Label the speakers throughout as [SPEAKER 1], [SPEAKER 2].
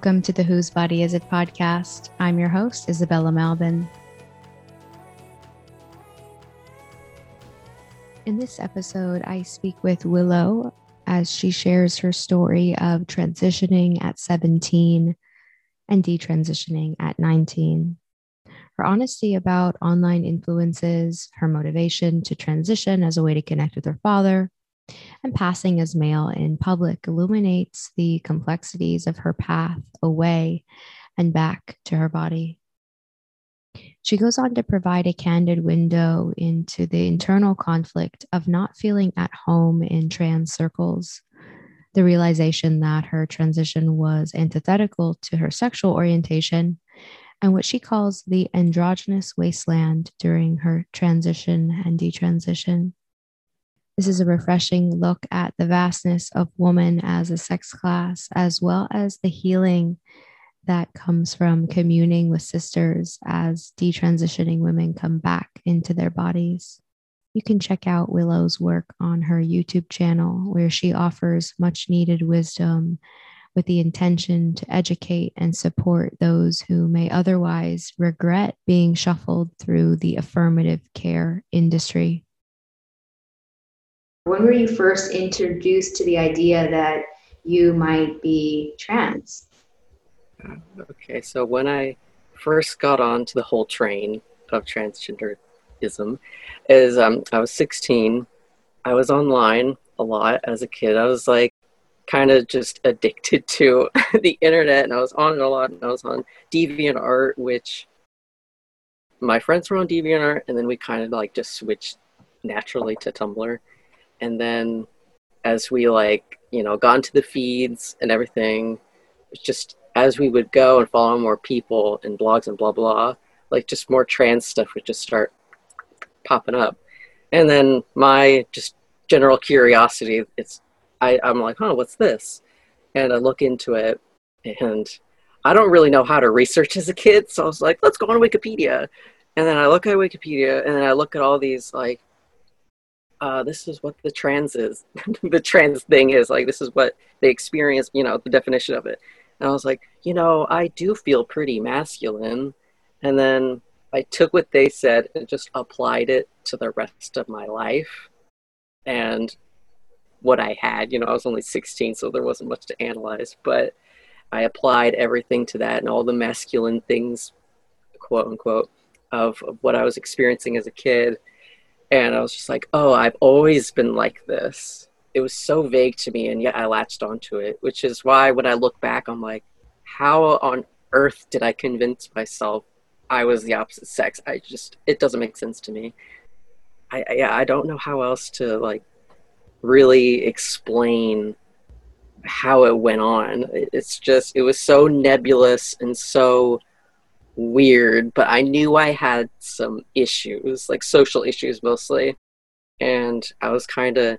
[SPEAKER 1] Welcome to the Whose Body Is It podcast. I'm your host, Isabella Malbin. In this episode, I speak with Willow as she shares her story of transitioning at 17 and detransitioning at 19. Her honesty about online influences, her motivation to transition as a way to connect with her father, and passing as male in public illuminates the complexities of her path away and back to her body. She goes on to provide a candid window into the internal conflict of not feeling at home in trans circles, the realization that her transition was antithetical to her sexual orientation, and what she calls the androgynous wasteland during her transition and detransition. This is a refreshing look at the vastness of woman as a sex class, as well as the healing that comes from communing with sisters as detransitioning women come back into their bodies. You can check out Willow's work on her YouTube channel, where she offers much needed wisdom with the intention to educate and support those who may otherwise regret being shuffled through the affirmative care industry.
[SPEAKER 2] When were you first introduced to the idea that you might be trans?
[SPEAKER 3] Okay, so when I first got onto the whole train of transgenderism, is um, I was 16. I was online a lot as a kid. I was like kind of just addicted to the internet, and I was on it a lot. And I was on DeviantArt, which my friends were on DeviantArt, and then we kind of like just switched naturally to Tumblr and then as we like you know got into the feeds and everything just as we would go and follow more people and blogs and blah blah like just more trans stuff would just start popping up. And then my just general curiosity it's I, i'm like huh what's this? And i look into it and i don't really know how to research as a kid so i was like let's go on wikipedia. And then i look at wikipedia and then i look at all these like uh, this is what the trans is. the trans thing is like this is what they experience. You know, the definition of it. And I was like, you know, I do feel pretty masculine. And then I took what they said and just applied it to the rest of my life. And what I had, you know, I was only 16, so there wasn't much to analyze, but I applied everything to that and all the masculine things, quote unquote, of, of what I was experiencing as a kid and I was just like, oh, I've always been like this. It was so vague to me, and yet I latched onto it, which is why when I look back, I'm like, how on earth did I convince myself I was the opposite sex? I just, it doesn't make sense to me. I, yeah, I don't know how else to like really explain how it went on. It's just, it was so nebulous and so weird, but I knew I had some issues, like social issues mostly. And I was kind of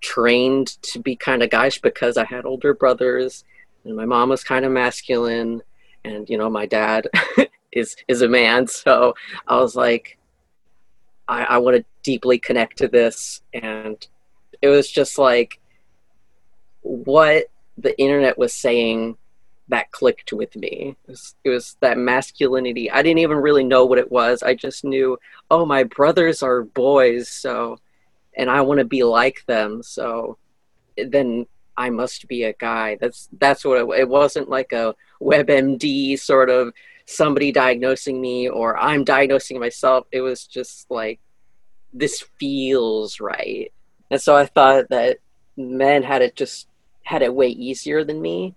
[SPEAKER 3] trained to be kind of guyish because I had older brothers and my mom was kind of masculine and you know my dad is is a man so I was like I, I want to deeply connect to this and it was just like what the internet was saying that clicked with me. It was, it was, that masculinity. I didn't even really know what it was. I just knew, oh, my brothers are boys, so, and I want to be like them, so then I must be a guy. That's that's what it, it wasn't like a WebMD sort of somebody diagnosing me or I'm diagnosing myself. It was just like this feels right. And so I thought that men had it just had it way easier than me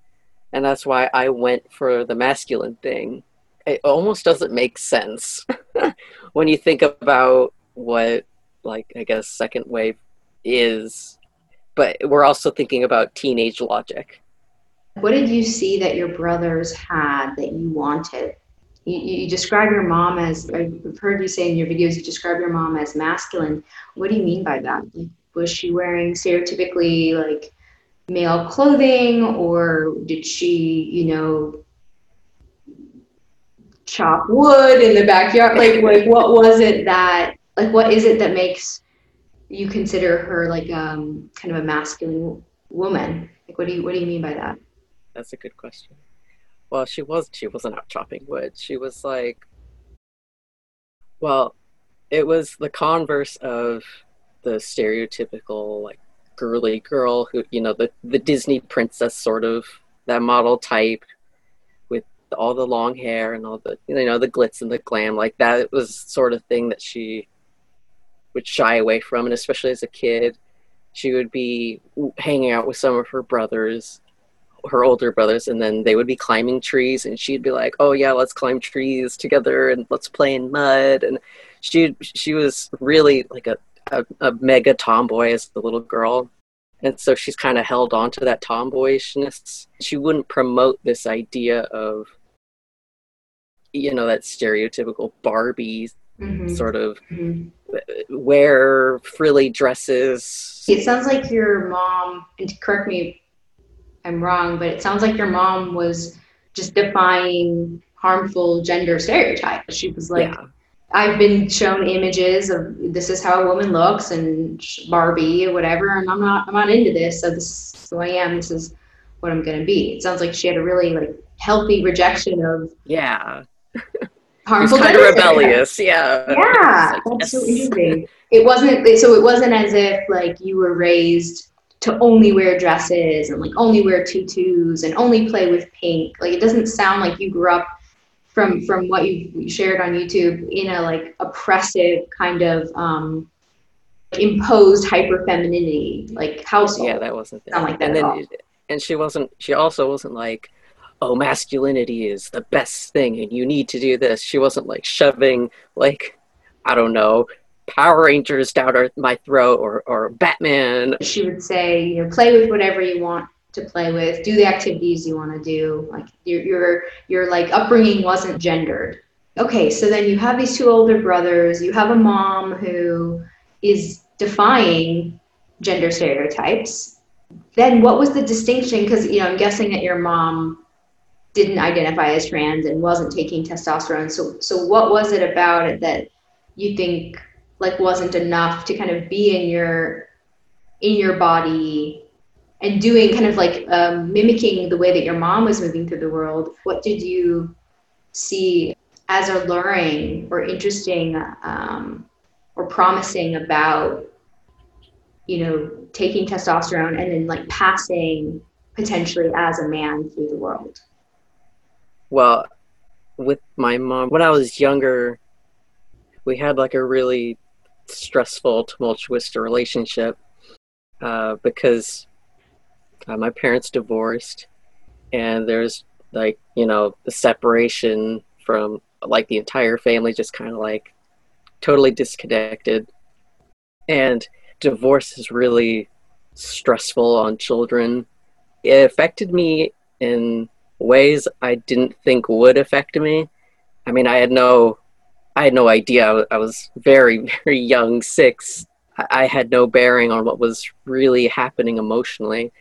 [SPEAKER 3] and that's why I went for the masculine thing. It almost doesn't make sense when you think about what, like, I guess, second wave is, but we're also thinking about teenage logic.
[SPEAKER 2] What did you see that your brothers had that you wanted? You, you describe your mom as, I've heard you say in your videos, you describe your mom as masculine. What do you mean by that? Was she wearing stereotypically like male clothing or did she, you know, chop wood in the backyard? Like, like what was it that, like, what is it that makes you consider her like um, kind of a masculine woman? Like, what do you, what do you mean by that?
[SPEAKER 3] that's a good question. Well, she was she wasn't out chopping wood. She was like well, it was the converse of the stereotypical like girly girl who you know the the Disney princess sort of that model type with all the long hair and all the you know the glitz and the glam like that was sort of thing that she would shy away from. And especially as a kid she would be hanging out with some of her brothers her older brothers and then they would be climbing trees and she'd be like oh yeah let's climb trees together and let's play in mud. And she she was really like a, a, a mega tomboy as the little girl and so she's kind of held on to that tomboyishness she wouldn't promote this idea of you know that stereotypical barbie mm-hmm. sort of mm-hmm. wear frilly dresses
[SPEAKER 1] it sounds like your mom and correct me I'm wrong, but it sounds like your mom was just defying harmful gender stereotypes. She was like, yeah. I've been shown images of this is how a woman looks and Barbie or whatever, and I'm not I'm not into this. So this is who I am. This is what I'm gonna be. It sounds like she had a really like healthy rejection of
[SPEAKER 3] yeah.
[SPEAKER 1] harmful
[SPEAKER 3] kind of rebellious, yeah.
[SPEAKER 1] Yeah, like, that's yes. so interesting. It wasn't so. It wasn't as if like you were raised to only wear dresses and like only wear tutus and only play with pink. Like it doesn't sound like you grew up from from what you shared on YouTube in a like oppressive kind of um imposed hyper femininity like household.
[SPEAKER 3] Yeah, that wasn't
[SPEAKER 1] Sound like that
[SPEAKER 3] and
[SPEAKER 1] then
[SPEAKER 3] and she wasn't she also wasn't like oh masculinity is the best thing and you need to do this. She wasn't like shoving like I don't know Power Rangers down my throat or, or Batman.
[SPEAKER 1] She would say, you know, play with whatever you want to play with, do the activities you want to do. Like your, your, your like upbringing wasn't gendered. Okay, so then you have these two older brothers, you have a mom who is defying gender stereotypes. Then what was the distinction? Because, you know, I'm guessing that your mom didn't identify as trans and wasn't taking testosterone. So, so what was it about it that you think like wasn't enough to kind of be in your in your body and doing kind of like um, mimicking the way that your mom was moving through the world what did you see as alluring or interesting um, or promising about you know taking testosterone and then like passing potentially as a man through the world?
[SPEAKER 3] Well with my mom when i was younger we had like a really stressful, tumultuous relationship uh, because uh, my parents divorced, and there's like you know the separation from like the entire family, just kind of like totally disconnected, and divorce is really stressful on children. It affected me in ways I didn't think would affect me. I mean, I had no I had no idea. I was very, very young, six. I had no bearing on what was really happening emotionally.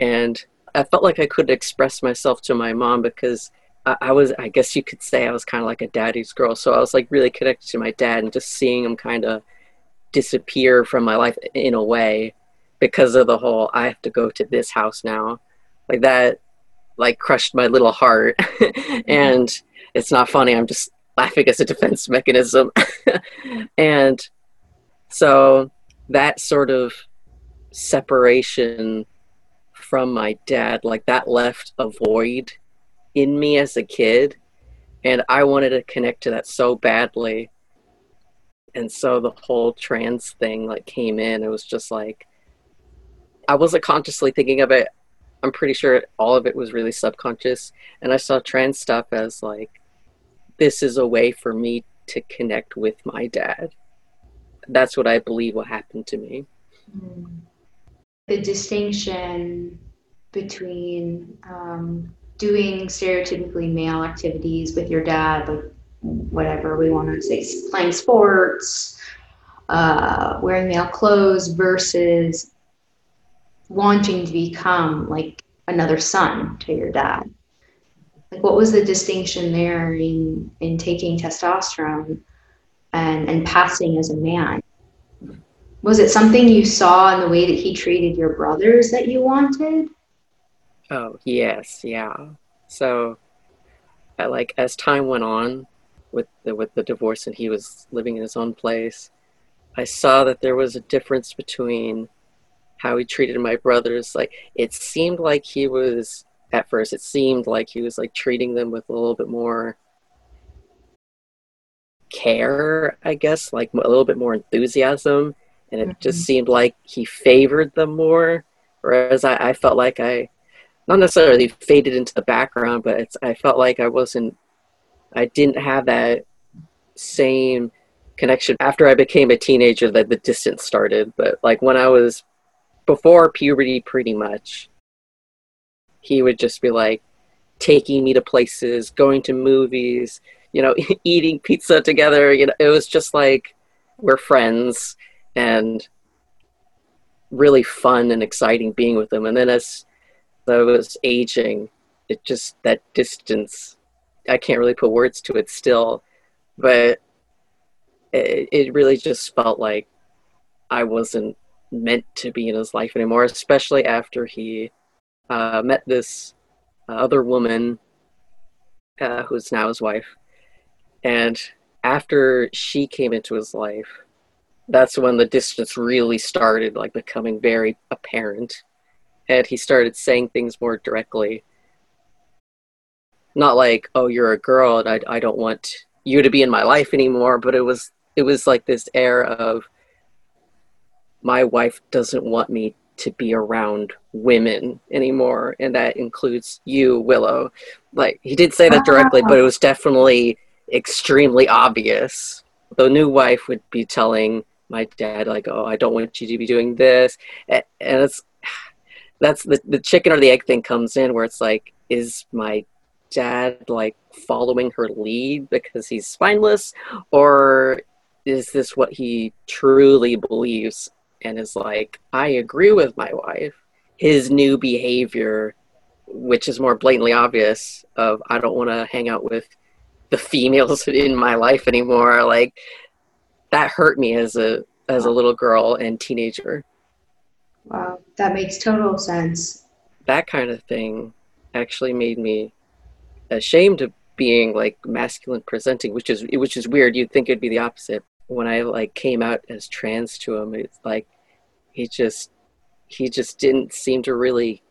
[SPEAKER 3] And I felt like I couldn't express myself to my mom because I was, I guess you could say, I was kind of like a daddy's girl. So I was like really connected to my dad and just seeing him kind of disappear from my life in a way because of the whole I have to go to this house now. Like that, like crushed my little heart. Mm-hmm. and it's not funny. I'm just laughing as a defense mechanism. and so that sort of separation from my dad, like that left a void in me as a kid. And I wanted to connect to that so badly. And so the whole trans thing like came in. It was just like I wasn't consciously thinking of it. I'm pretty sure all of it was really subconscious. And I saw trans stuff as like this is a way for me to connect with my dad. That's what I believe will happen to me. Mm.
[SPEAKER 1] The distinction between um, doing stereotypically male activities with your dad, like whatever we want to say, playing sports, uh, wearing male clothes, versus wanting to become like another son to your dad. Like what was the distinction there in in taking testosterone and and passing as a man was it something you saw in the way that he treated your brothers that you wanted
[SPEAKER 3] Oh yes, yeah. So, I, like as time went on with the with the divorce, and he was living in his own place, I saw that there was a difference between how he treated my brothers. Like it seemed like he was at first. It seemed like he was like treating them with a little bit more care, I guess, like a little bit more enthusiasm, and it mm-hmm. just seemed like he favored them more. Whereas I, I felt like I, not necessarily faded into the background, but it's I felt like I wasn't, I didn't have that same connection after I became a teenager that the distance started. But like when I was before puberty, pretty much, he would just be like taking me to places, going to movies, you know, eating pizza together. You know, it was just like we're friends and really fun and exciting being with him. And then as I was aging, it just that distance, I can't really put words to it still, but it, it really just felt like I wasn't meant to be in his life anymore, especially after he uh, met this other woman uh, who's now his wife. And after she came into his life, that's when the distance really started like becoming very apparent. And he started saying things more directly. Not like, oh, you're a girl and I, I don't want you to be in my life anymore, but it was it was like this air of my wife doesn't want me to be around women anymore and that includes you willow like he did say that directly but it was definitely extremely obvious the new wife would be telling my dad like oh i don't want you to be doing this and it's that's the, the chicken or the egg thing comes in where it's like is my dad like following her lead because he's spineless or is this what he truly believes and is like, I agree with my wife. His new behavior, which is more blatantly obvious, of I don't want to hang out with the females in my life anymore. Like that hurt me as a as a little girl and teenager.
[SPEAKER 1] Wow, that makes total sense.
[SPEAKER 3] That kind of thing actually made me ashamed of being like masculine presenting, which is which is weird. You'd think it'd be the opposite, when I like came out as trans to him, it's like he just he just didn't seem to really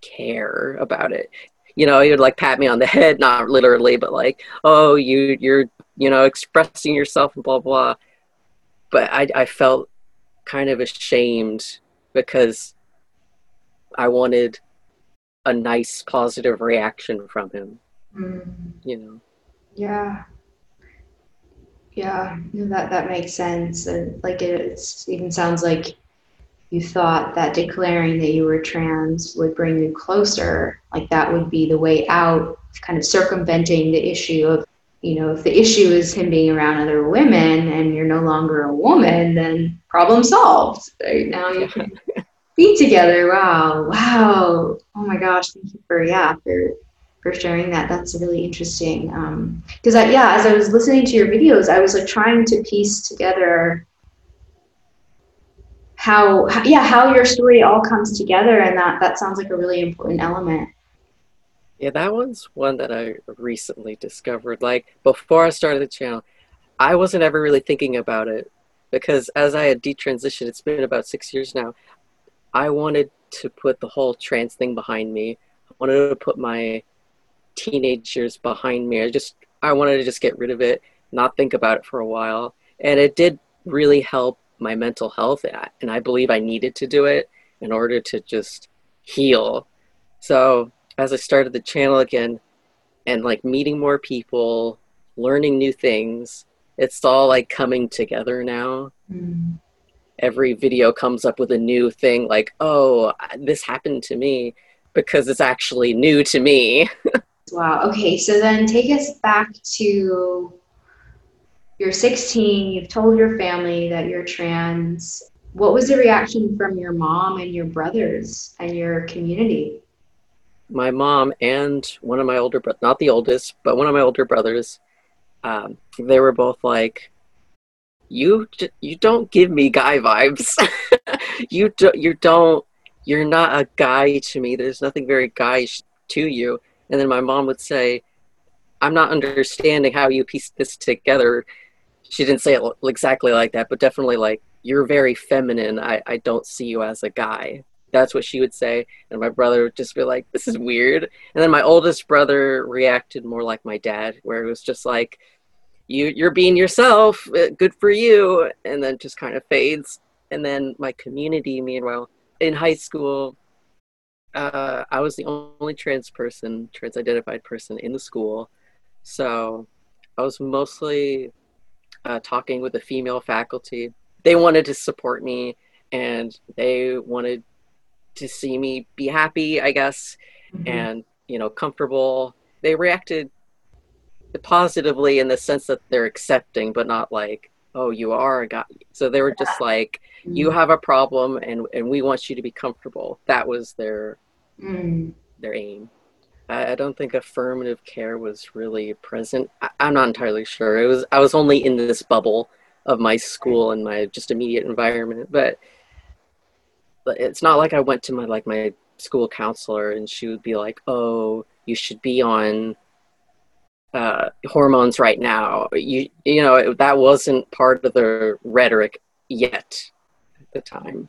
[SPEAKER 3] care about it. You know, he would like pat me on the head, not literally, but like, oh, you you're you know expressing yourself and blah blah. But I I felt kind of ashamed because I wanted a nice positive reaction from him. Mm. You know.
[SPEAKER 1] Yeah. Yeah, that that makes sense. And like it even sounds like you thought that declaring that you were trans would bring you closer, like that would be the way out, kind of circumventing the issue of, you know, if the issue is him being around other women and you're no longer a woman, then problem solved. Right now you can be together. Wow, wow. Oh my gosh, thank you for yeah for for sharing that. That's really interesting. Because um, I, yeah, as I was listening to your videos, I was like trying to piece together how, yeah, how your story all comes together, and that that sounds like a really important element.
[SPEAKER 3] Yeah, that one's one that I recently discovered. Like before I started the channel, I wasn't ever really thinking about it because as I had detransitioned, it's been about six years now. I wanted to put the whole trans thing behind me. I wanted to put my teenagers behind me. I just I wanted to just get rid of it, not think about it for a while, and it did really help my mental health. And I believe I needed to do it in order to just heal. So as I started the channel again, and like meeting more people, learning new things, it's all like coming together now. Mm. Every video comes up with a new thing, like, oh, this happened to me because it's actually new to me.
[SPEAKER 1] Wow. Okay. So then take us back to you're 16, you've told your family that you're trans. What was the reaction from your mom and your brothers and your community?
[SPEAKER 3] My mom and one of my older brothers, not the oldest, but one of my older brothers, um, they were both like, you you don't give me guy vibes. you do, you don't you're not a guy to me. There's nothing very guyish to you. And then my mom would say, I'm not understanding how you piece this together. She didn't say it exactly like that, but definitely like, you're very feminine. I, I don't see you as a guy. That's what she would say. And my brother would just be like, this is weird. And then my oldest brother reacted more like my dad, where it was just like, you, you're being yourself, uh, good for you. And then just kind of fades. And then my community, meanwhile, in high school, uh, I was the only trans person, trans identified person in the school. So I was mostly uh, talking with the female faculty. They wanted to support me and they wanted to see me be happy, I guess, mm-hmm. and, you know, comfortable. They reacted positively in the sense that they're accepting, but not like, oh, you are a guy. So they were just like, you mm-hmm. have a problem and, and we want you to be comfortable. That was their mm. their aim. I, I, don't think affirmative care was really present. I, I'm not entirely sure. It was I was only in this bubble of my school and my just immediate environment, but it's not like I went to my like my school counselor and she would be like, "Oh, you should be on uh, hormones right now." You you know that wasn't part of the rhetoric yet at the time.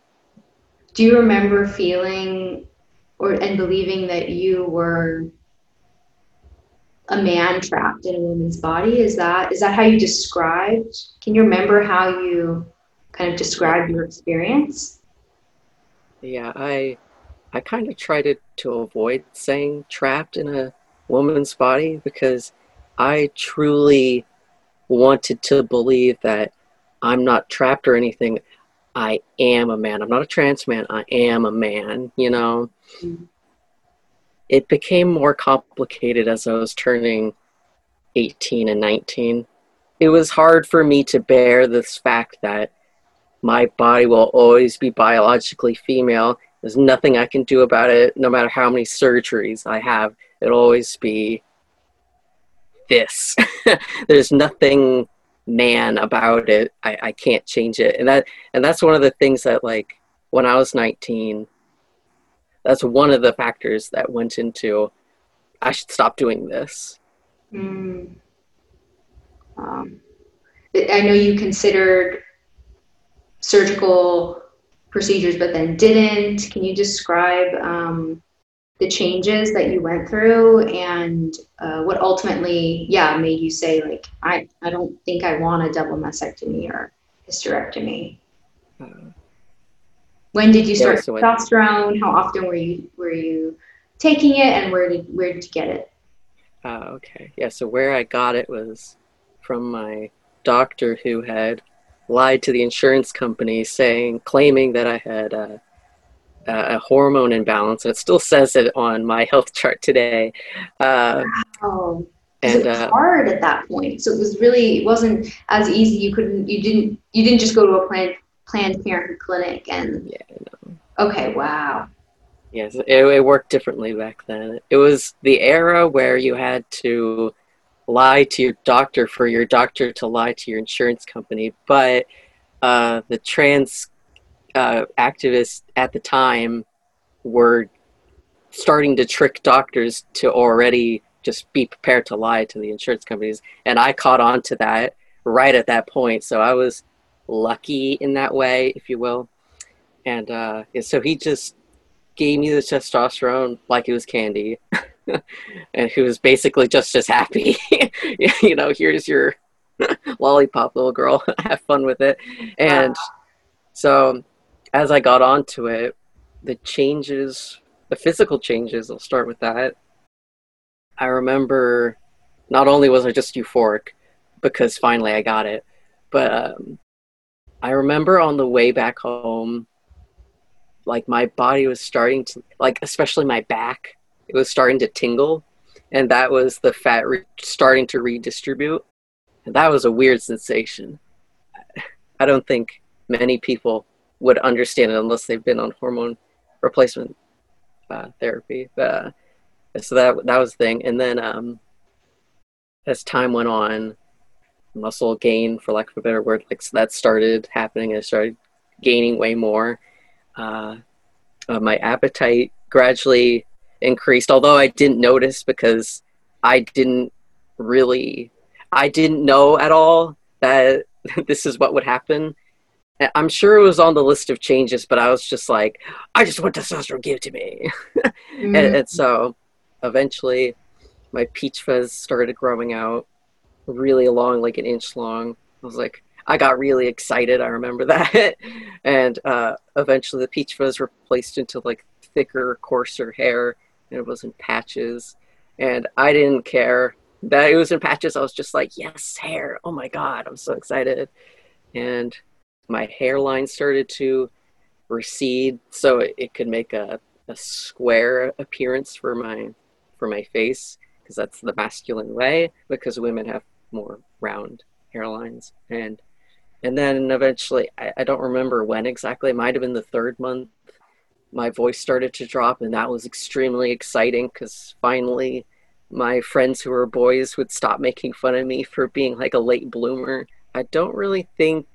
[SPEAKER 1] Do you remember feeling or and believing that you were a man trapped in a woman's body? Is that is that how you described? Can you remember how you kind of described your experience?
[SPEAKER 3] Yeah, I I kind of tried to, to avoid saying trapped in a woman's body because I truly wanted to believe that I'm not trapped or anything. I am a man. I'm not a trans man. I am a man, you know? Mm-hmm. It became more complicated as I was turning 18 and 19. It was hard for me to bear this fact that my body will always be biologically female. There's nothing I can do about it, no matter how many surgeries I have. It'll always be this. There's nothing man about it. I, I can't change it. And that and that's one of the things that like when I was 19, that's one of the factors that went into I should stop doing this. Mm.
[SPEAKER 1] Um, I know you considered surgical procedures, but then didn't. Can you describe um, the changes that you went through and uh, what ultimately, yeah, made you say like, I, I don't think I want a double mastectomy or hysterectomy? Uh, when did you start yeah, so testosterone? How often were you were you taking it, and where did where did you get it?
[SPEAKER 3] Uh, okay, yeah. So where I got it was from my doctor who had lied to the insurance company, saying claiming that I had a, a hormone imbalance, and it still says it on my health chart today. Uh,
[SPEAKER 1] wow. And, it was uh, hard at that point, so it was really it wasn't as easy. You couldn't, you didn't, you didn't just go to a Planned Planned Parenthood clinic and.
[SPEAKER 3] Yeah. No.
[SPEAKER 1] Okay. Wow.
[SPEAKER 3] Yes, it, it worked differently back then. It was the era where you had to lie to your doctor for your doctor to lie to your insurance company. But uh, the trans uh, activists at the time were starting to trick doctors to already just be prepared to lie to the insurance companies. And I caught on to that right at that point. So I was lucky in that way, if you will. And uh, so he just gave me the testosterone like it was candy. and who's basically just as happy. you know, here's your lollipop, little girl. Have fun with it. And so, as I got onto it, the changes, the physical changes, I'll start with that. I remember not only was I just euphoric because finally I got it, but um, I remember on the way back home, like my body was starting to, like, especially my back it was starting to tingle, and that was the fat re- starting to redistribute. And that was a weird sensation. I don't think many people would understand it unless they've been on hormone replacement uh, therapy. Uh, so that that was the thing. And then um, as time went on, muscle gain, for lack of a better word, like so that started happening. I started gaining way more. Uh, uh, my appetite gradually increased, although I didn't notice because I didn't really, I didn't know at all that this is what would happen. I'm sure it was on the list of changes, but I was just like, I just want testosterone, give to me. mm-hmm. and, and, so eventually my peach fuzz started growing out really long, like an inch long. I was like, I got really excited. I remember that. and uh, eventually the peach fuzz replaced into like thicker, coarser hair and it was in patches. And I didn't care that it was in patches. I was just like, yes, hair. Oh my God, I'm so excited. And my hairline started to recede so it, it could make a, a square appearance for my for my face because that's the masculine way because women have more round hairlines and and then eventually I, I don't remember when exactly it might have been the third month my voice started to drop and that was extremely exciting because finally my friends who were boys would stop making fun of me for being like a late bloomer. I don't really think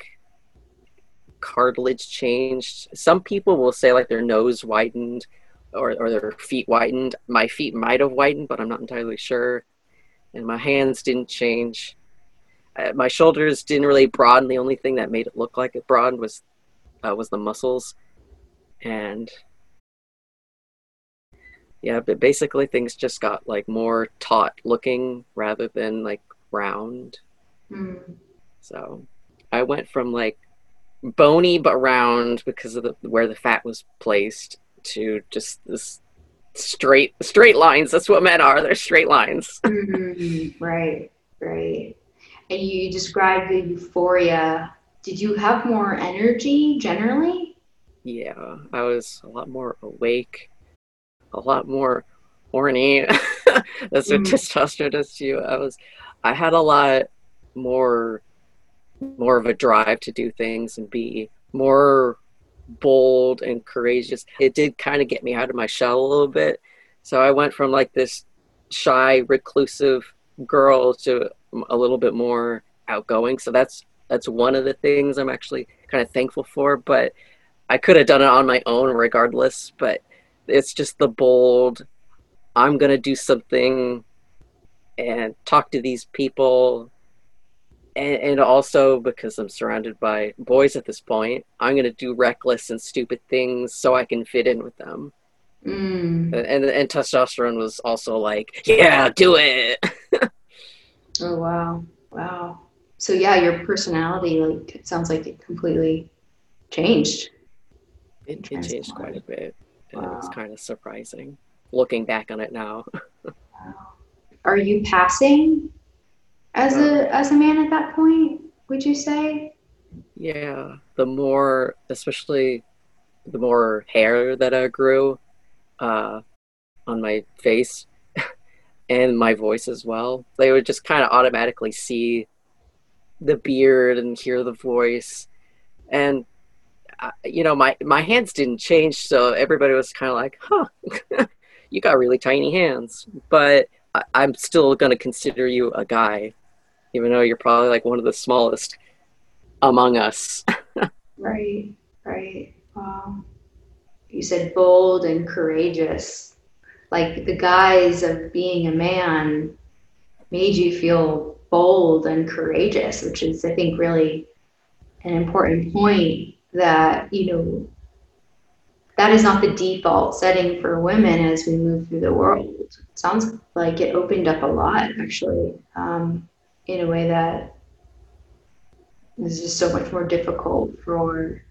[SPEAKER 3] cartilage changed. Some people will say like their nose widened or, or their feet widened. My feet might have widened but i'm not entirely sure. And my hands didn't change. Uh, my shoulders didn't really broaden. The only thing that made it look like it broadened was uh, was the muscles and yeah but basically things just got like more taut looking rather than like round. Mm. so i went from like bony but round because of the where the fat was placed to just this straight straight lines. That's what men are. They're straight lines.
[SPEAKER 1] Mm-hmm. right right. And you described the euphoria. Did you have more energy generally
[SPEAKER 3] yeah, I was a lot more awake, a lot more horny. That's what mm. testosterone does to you. I was, I had a lot more, more of a drive to do things and be more bold and courageous. It did kind of get me out of my shell a little bit. So I went from like this shy, reclusive girl to a little bit more outgoing. So that's that's one of the things I'm actually kind of thankful for. But I could have done it on my own regardless, but it's just the bold, I'm going to do something and talk to these people. And, and also because I'm surrounded by boys at this point, I'm going to do reckless and stupid things so I can fit in with them. Mm. And, and testosterone was also like, yeah, do it.
[SPEAKER 1] oh wow, wow. So yeah, your personality like it sounds like it completely changed.
[SPEAKER 3] It, it changed quite a bit. Wow. It was kind of surprising looking back on it now.
[SPEAKER 1] Are you passing as a as a man at that point? Would you say?
[SPEAKER 3] Yeah, the more, especially the more hair that I grew uh, on my face and my voice as well, they would just kind of automatically see the beard and hear the voice. And you know, my my hands didn't change, so everybody was kind of like, "Huh, you got really tiny hands." But I, I'm still gonna consider you a guy, even though you're probably like one of the smallest among us.
[SPEAKER 1] right, right. Wow. You said bold and courageous. Like the guise of being a man made you feel bold and courageous, which is, I think, really an important point that you know that is not the default setting for women as we move through the world. It sounds like it opened up a lot actually um, in a way that is just so much more difficult for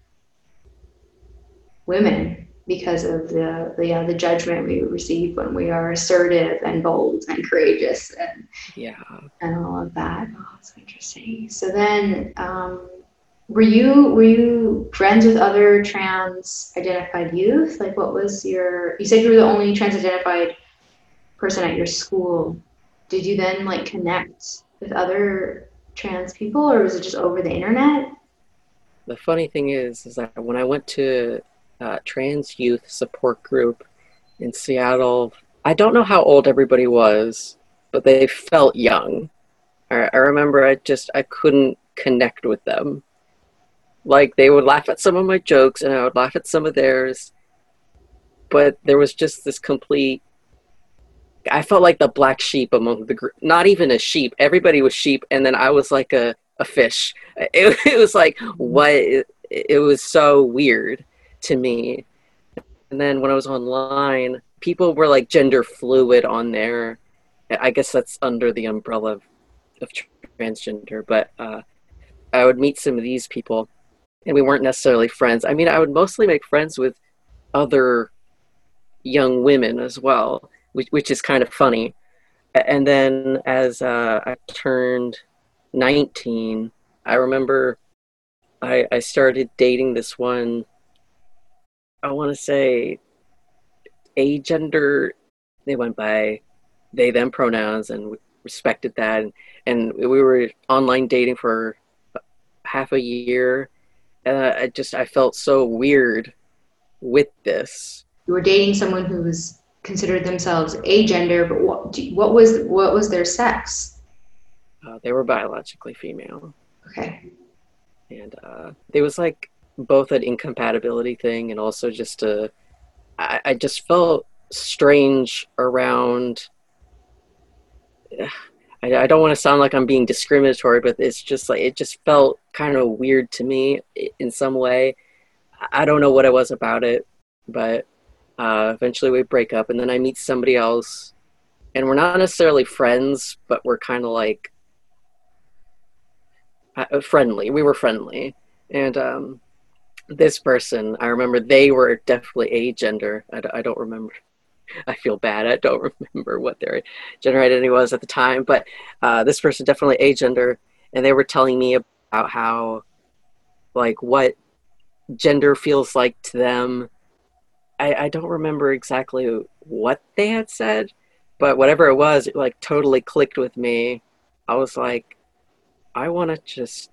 [SPEAKER 1] women because of the the, uh, the judgment we receive when we are assertive and bold and courageous and
[SPEAKER 3] yeah
[SPEAKER 1] and all of that. Oh, that's interesting. So then. Um, were you were you friends with other trans identified youth? Like what was your you said you were the only trans identified person at your school. Did you then like connect with other trans people or was it just over the internet?
[SPEAKER 3] The funny thing is is that when i went to uh, trans youth support group in seattle i don't know how old everybody was but they felt young. I, I remember i just i couldn't connect with them like they would laugh at some of my jokes and I would laugh at some of theirs. but there was just this complete I felt like the black sheep among the group. Not even a sheep. Everybody was sheep, and then I was like a, a fish. It, it was like what? It, it was so weird to me. And then when I was online, people were like gender fluid on there. I guess that's under the umbrella of, of transgender. But uh, I would meet some of these people, and we weren't necessarily friends. I mean, I would mostly make friends with other young women as well which, which is kind of funny. And then as uh, I turned 19, I remember I, I started dating this one, I want to say agender. They went by they them pronouns and respected that. And, and we were online dating for half a year. Uh, I just I felt so weird with this.
[SPEAKER 1] You were dating someone who was considered themselves agender, but what what was what was their sex?
[SPEAKER 3] Uh, they were biologically female.
[SPEAKER 1] Okay.
[SPEAKER 3] And uh, there was like both an incompatibility thing and also just a. I, I just felt strange around. I, I don't want to sound like I'm being discriminatory, but it's just like it just felt kind of weird to me in some way. I don't know what it was about it, but uh, eventually, we break up, and then I meet somebody else, and we're not necessarily friends, but we're kind of like uh, friendly. We were friendly, and um, this person, I remember they were definitely agender. I don't remember. I feel bad. I don't remember what their gender identity was at the time, but uh, this person definitely agender, and they were telling me about how, like, what gender feels like to them I, I don't remember exactly what they had said, but whatever it was, it like totally clicked with me. I was like, I want to just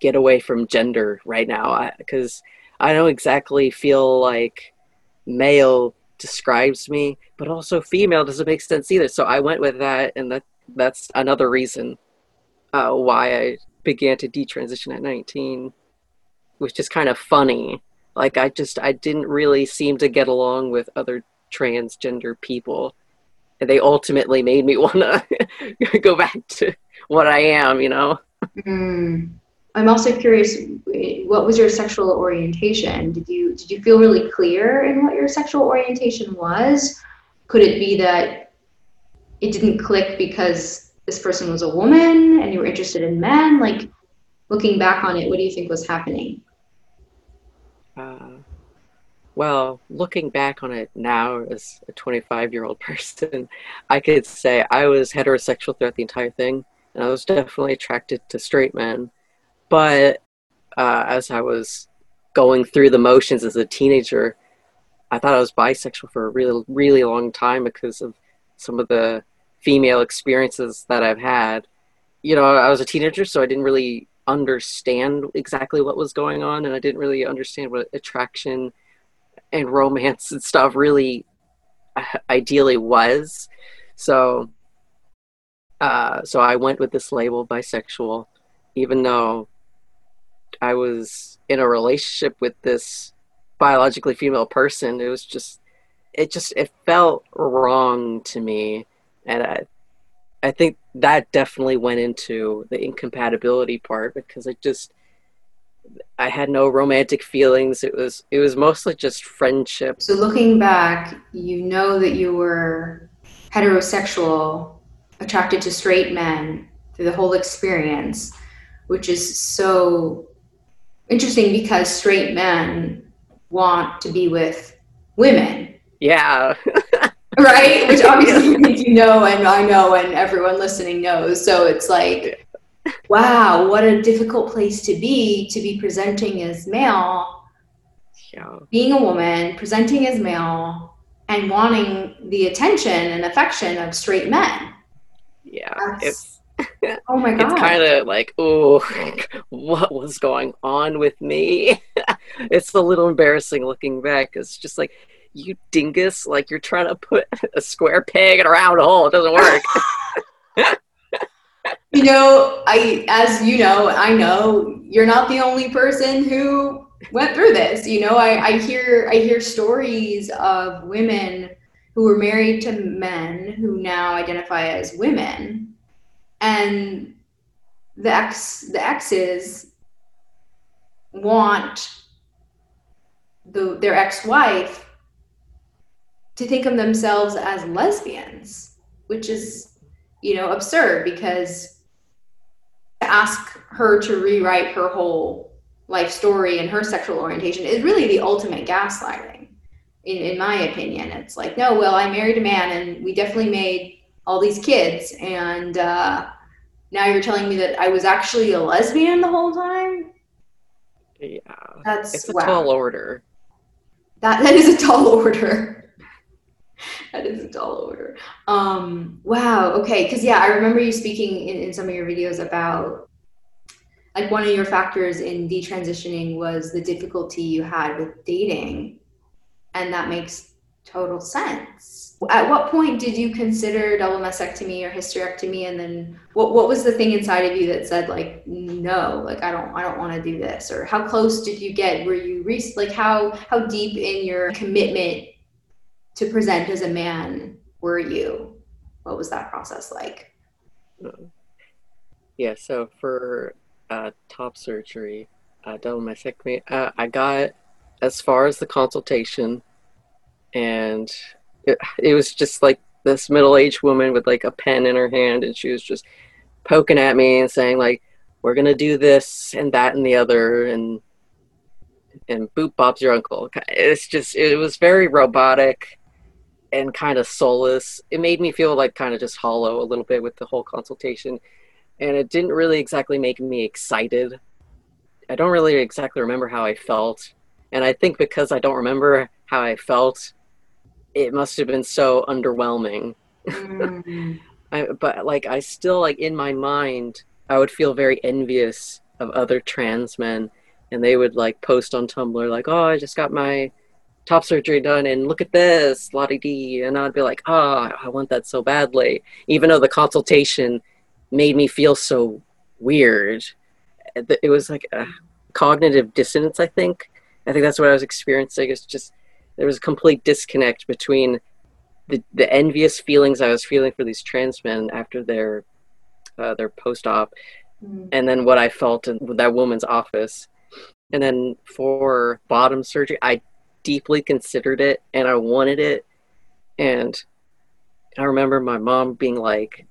[SPEAKER 3] get away from gender right now because I, I don't exactly feel like male describes me, but also female doesn't make sense either. So I went with that, and that that's another reason uh, why I began to detransition at 19, which is kind of funny like I just I didn't really seem to get along with other transgender people. And they ultimately made me want to go back to what I am, you know.
[SPEAKER 1] Mm. I'm also curious what was your sexual orientation? Did you did you feel really clear in what your sexual orientation was? Could it be that it didn't click because this person was a woman and you were interested in men? Like looking back on it, what do you think was happening?
[SPEAKER 3] Uh, well, looking back on it now as a 25 year old person, I could say I was heterosexual throughout the entire thing, and I was definitely attracted to straight men. But uh, as I was going through the motions as a teenager, I thought I was bisexual for a really, really long time because of some of the female experiences that I've had. You know, I was a teenager, so I didn't really understand exactly what was going on and I didn't really understand what attraction and romance and stuff really uh, ideally was. So uh, so I went with this label bisexual even though I was in a relationship with this biologically female person. It was just it just it felt wrong to me and I I think that definitely went into the incompatibility part because it just I had no romantic feelings. It was it was mostly just friendship.
[SPEAKER 1] So looking back, you know that you were heterosexual, attracted to straight men through the whole experience, which is so interesting because straight men want to be with women.
[SPEAKER 3] Yeah.
[SPEAKER 1] right? Which obviously you know, and I know, and everyone listening knows. So it's like, wow, what a difficult place to be to be presenting as male, yeah. being a woman, presenting as male, and wanting the attention and affection of straight men.
[SPEAKER 3] Yeah, That's,
[SPEAKER 1] it's oh my god,
[SPEAKER 3] it's kind of like, oh, what was going on with me? it's a little embarrassing looking back. It's just like you dingus, like you're trying to put a square peg in a round hole. It doesn't work.
[SPEAKER 1] you know, I as you know, I know you're not the only person who went through this. You know, I, I hear I hear stories of women who were married to men who now identify as women, and the ex the exes want the their ex-wife to think of themselves as lesbians, which is, you know, absurd because to ask her to rewrite her whole life story and her sexual orientation is really the ultimate gaslighting. In, in my opinion, it's like, no, well, I married a man and we definitely made all these kids. And uh, now you're telling me that I was actually a lesbian the whole time?
[SPEAKER 3] Yeah.
[SPEAKER 1] That's
[SPEAKER 3] it's a
[SPEAKER 1] wow.
[SPEAKER 3] tall order.
[SPEAKER 1] That, that is a tall order. that is a tall order. Um, wow. Okay. Because yeah, I remember you speaking in, in some of your videos about like one of your factors in detransitioning was the difficulty you had with dating, and that makes total sense. At what point did you consider double mastectomy or hysterectomy, and then what what was the thing inside of you that said like no, like I don't I don't want to do this, or how close did you get? Were you re- like how how deep in your commitment to present as a man were you? What was that process like?
[SPEAKER 3] Yeah, so for uh, top surgery, uh, double mastectomy, uh, I got as far as the consultation, and it, it was just like this middle-aged woman with like a pen in her hand, and she was just poking at me and saying like, "We're gonna do this and that and the other," and and boop Bob's your uncle. It's just it was very robotic and kind of soulless. It made me feel like kind of just hollow a little bit with the whole consultation. And it didn't really exactly make me excited. I don't really exactly remember how I felt. And I think because I don't remember how I felt, it must have been so underwhelming. Mm. I, but like, I still, like, in my mind, I would feel very envious of other trans men. And they would like post on Tumblr, like, oh, I just got my top surgery done and look at this, la di And I'd be like, oh, I want that so badly. Even though the consultation made me feel so weird. It was like a cognitive dissonance, I think. I think that's what I was experiencing. It's just, there was a complete disconnect between the, the envious feelings I was feeling for these trans men after their, uh, their post op, mm. and then what I felt in that woman's office. And then for bottom surgery, I deeply considered it and I wanted it. And I remember my mom being like,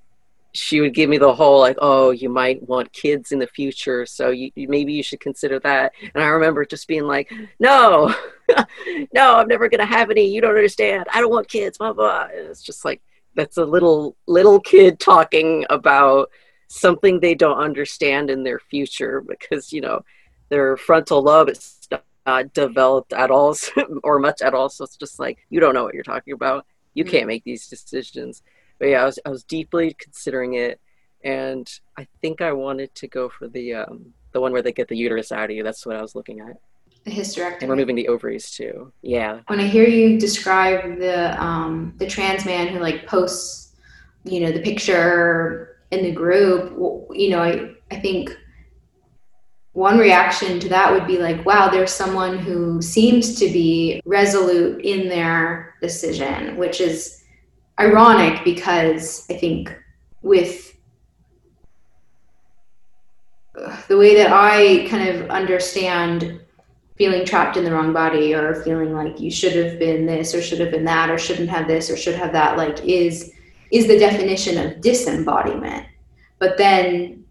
[SPEAKER 3] she would give me the whole like, oh, you might want kids in the future, so you, maybe you should consider that. And I remember just being like, no, no, I'm never gonna have any. You don't understand. I don't want kids. Blah blah. And it's just like that's a little little kid talking about something they don't understand in their future because you know their frontal lobe is not developed at all or much at all. So it's just like you don't know what you're talking about. You mm. can't make these decisions. But yeah, I was I was deeply considering it, and I think I wanted to go for the um, the one where they get the uterus out of you. That's what I was looking at.
[SPEAKER 1] The hysterectomy.
[SPEAKER 3] And removing the ovaries too. Yeah.
[SPEAKER 1] When I hear you describe the um, the trans man who like posts, you know, the picture in the group, you know, I I think one reaction to that would be like, wow, there's someone who seems to be resolute in their decision, which is ironic because I think with the way that I kind of understand feeling trapped in the wrong body or feeling like you should have been this or should have been that or shouldn't have this or should have that like is is the definition of disembodiment. But then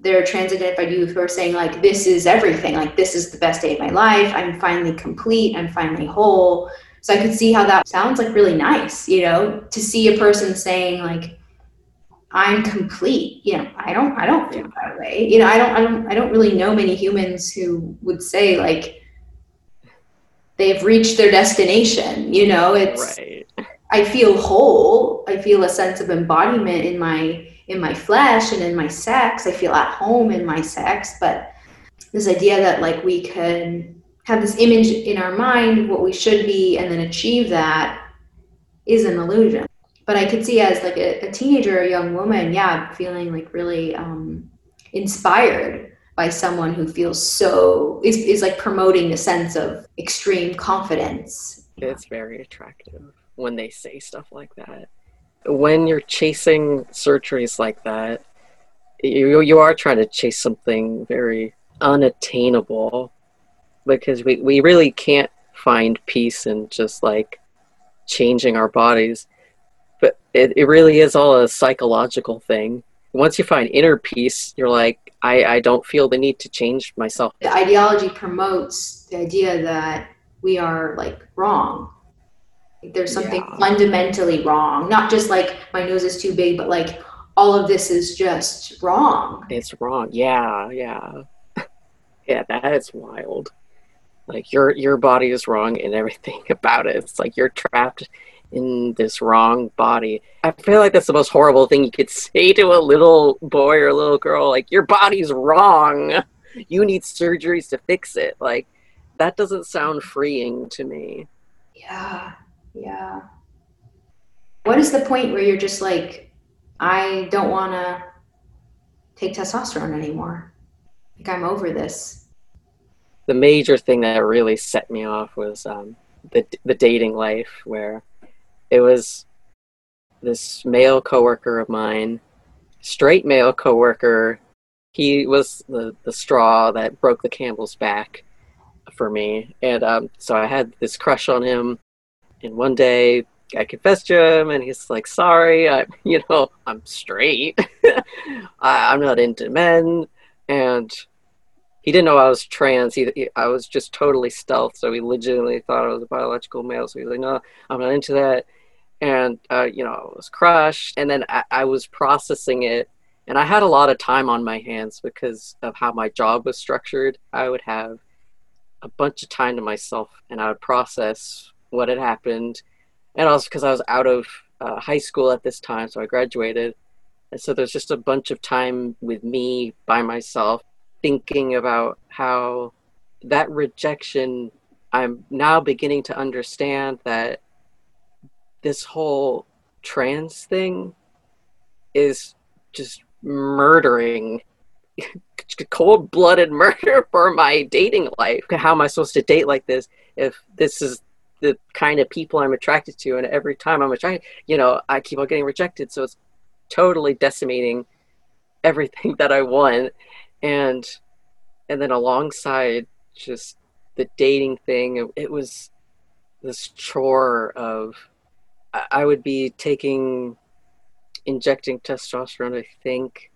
[SPEAKER 1] there are trans identified youth who are saying like this is everything. Like this is the best day of my life. I'm finally complete. I'm finally whole so i could see how that sounds like really nice you know to see a person saying like i'm complete you know i don't i don't feel that way you know i don't i don't i don't really know many humans who would say like they've reached their destination you know it's right. i feel whole i feel a sense of embodiment in my in my flesh and in my sex. I feel at home in my sex, but this idea that like we can have this image in our mind what we should be and then achieve that is an illusion. But I could see as like a, a teenager, a young woman, yeah, feeling like really um, inspired by someone who feels so is, is like promoting the sense of extreme confidence.
[SPEAKER 3] It's very attractive when they say stuff like that. When you're chasing surgeries like that you, you are trying to chase something very unattainable because we, we really can't find peace in just like changing our bodies but it, it really is all a psychological thing once you find inner peace, you're like, I, I don't feel the need to change myself.
[SPEAKER 1] The ideology promotes the idea that we are like wrong. There's something yeah. fundamentally wrong. Not just like my nose is too big, but like all of this is just wrong.
[SPEAKER 3] It's wrong. Yeah, yeah. yeah, that is wild. Like your your body is wrong and everything about it. It's like you're trapped in this wrong body. I feel like that's the most horrible thing you could say to a little boy or a little girl. Like, your body's wrong. You need surgeries to fix it. Like, that doesn't sound freeing to me.
[SPEAKER 1] Yeah, yeah. What is the point where you're just like, I don't want to take testosterone anymore? Like, I'm over this.
[SPEAKER 3] The major thing that really set me off was um, the the dating life, where it was this male coworker of mine, straight male coworker. He was the, the straw that broke the camel's back for me. And um, so I had this crush on him. And one day I confessed to him, and he's like, "Sorry, I, you know, I'm straight. I, I'm not into men." And he didn't know I was trans. He, he, I was just totally stealth, so he legitimately thought I was a biological male. So he was like, "No, I'm not into that." and uh, you know I was crushed, and then I, I was processing it, and I had a lot of time on my hands because of how my job was structured. I would have a bunch of time to myself, and I would process what had happened, and also because I was out of uh, high school at this time, so I graduated, and so there's just a bunch of time with me by myself, thinking about how that rejection. I'm now beginning to understand that this whole trans thing is just murdering cold blooded murder for my dating life. How am I supposed to date like this if this is the kind of people I'm attracted to? And every time I'm attracted, you know, I keep on getting rejected. So it's totally decimating everything that I want. And and then alongside just the dating thing, it, it was this chore of I would be taking injecting testosterone. I think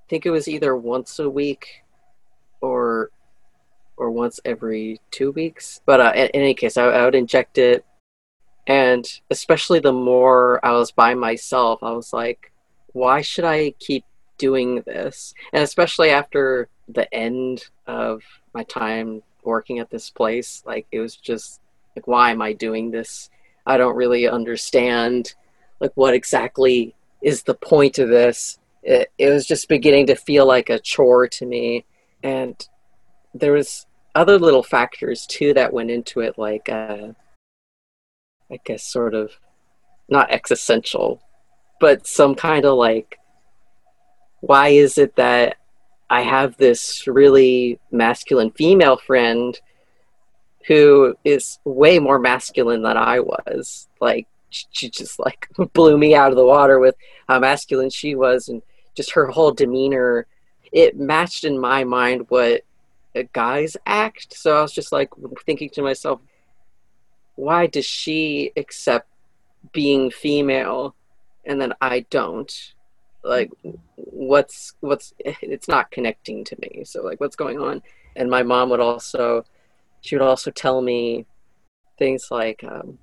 [SPEAKER 3] I think it was either once a week or or once every two weeks. But uh, in, in, any case, I, I would inject it, and especially the more I was by myself, I was like, why should I keep doing this? And especially after the end of my time working at this place, like it was just like, why am I doing this? I don't really understand like what exactly is the point of this. It, it was just beginning to feel like a chore to me, and there was other little factors too that went into it, like uh, I guess sort of not existential, but some kind of like why is it that I have this really masculine female friend who is way more masculine than I was. Like she just like blew me out of the water with how masculine she was and just her whole demeanor. It matched in my mind what a guys act. So I was just like thinking to myself, why does she accept being female and then I don't? Like what's what's it's not connecting to me. So like what's going on? And my mom would also she would also tell me things like um,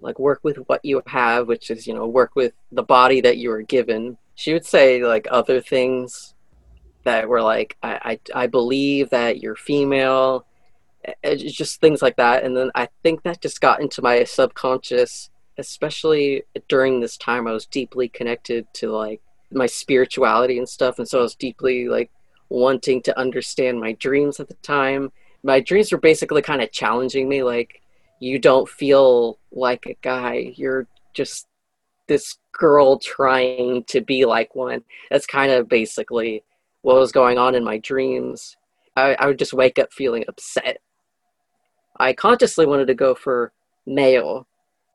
[SPEAKER 3] like work with what you have which is you know work with the body that you were given she would say like other things that were like i i, I believe that you're female it's just things like that and then i think that just got into my subconscious especially during this time i was deeply connected to like my spirituality and stuff and so i was deeply like wanting to understand my dreams at the time. My dreams were basically kind of challenging me like you don't feel like a guy. You're just this girl trying to be like one. That's kind of basically what was going on in my dreams, I, I would just wake up feeling upset. I consciously wanted to go for male,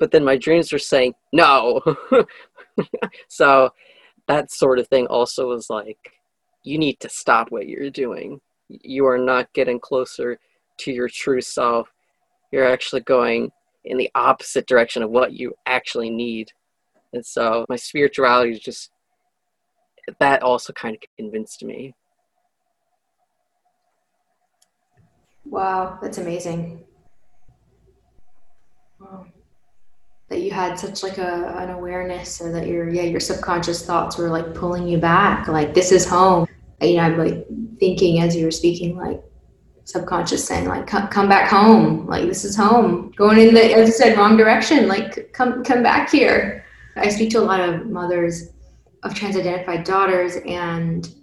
[SPEAKER 3] but then my dreams were saying no. so that sort of thing also was like, you need to stop what you're doing. You are not getting closer to your true self. You're actually going in the opposite direction of what you actually need. And so my spirituality is just that also kind of convinced me.
[SPEAKER 1] Wow, that's amazing. Wow. That you had such like a an awareness or that your yeah, your subconscious thoughts were like pulling you back, like this is home. You know, I'm like thinking as you were speaking, like subconscious saying like come, back home. Like this is home. Going in the as i said wrong direction like come come back here. I speak to a lot of mothers of trans identified daughters and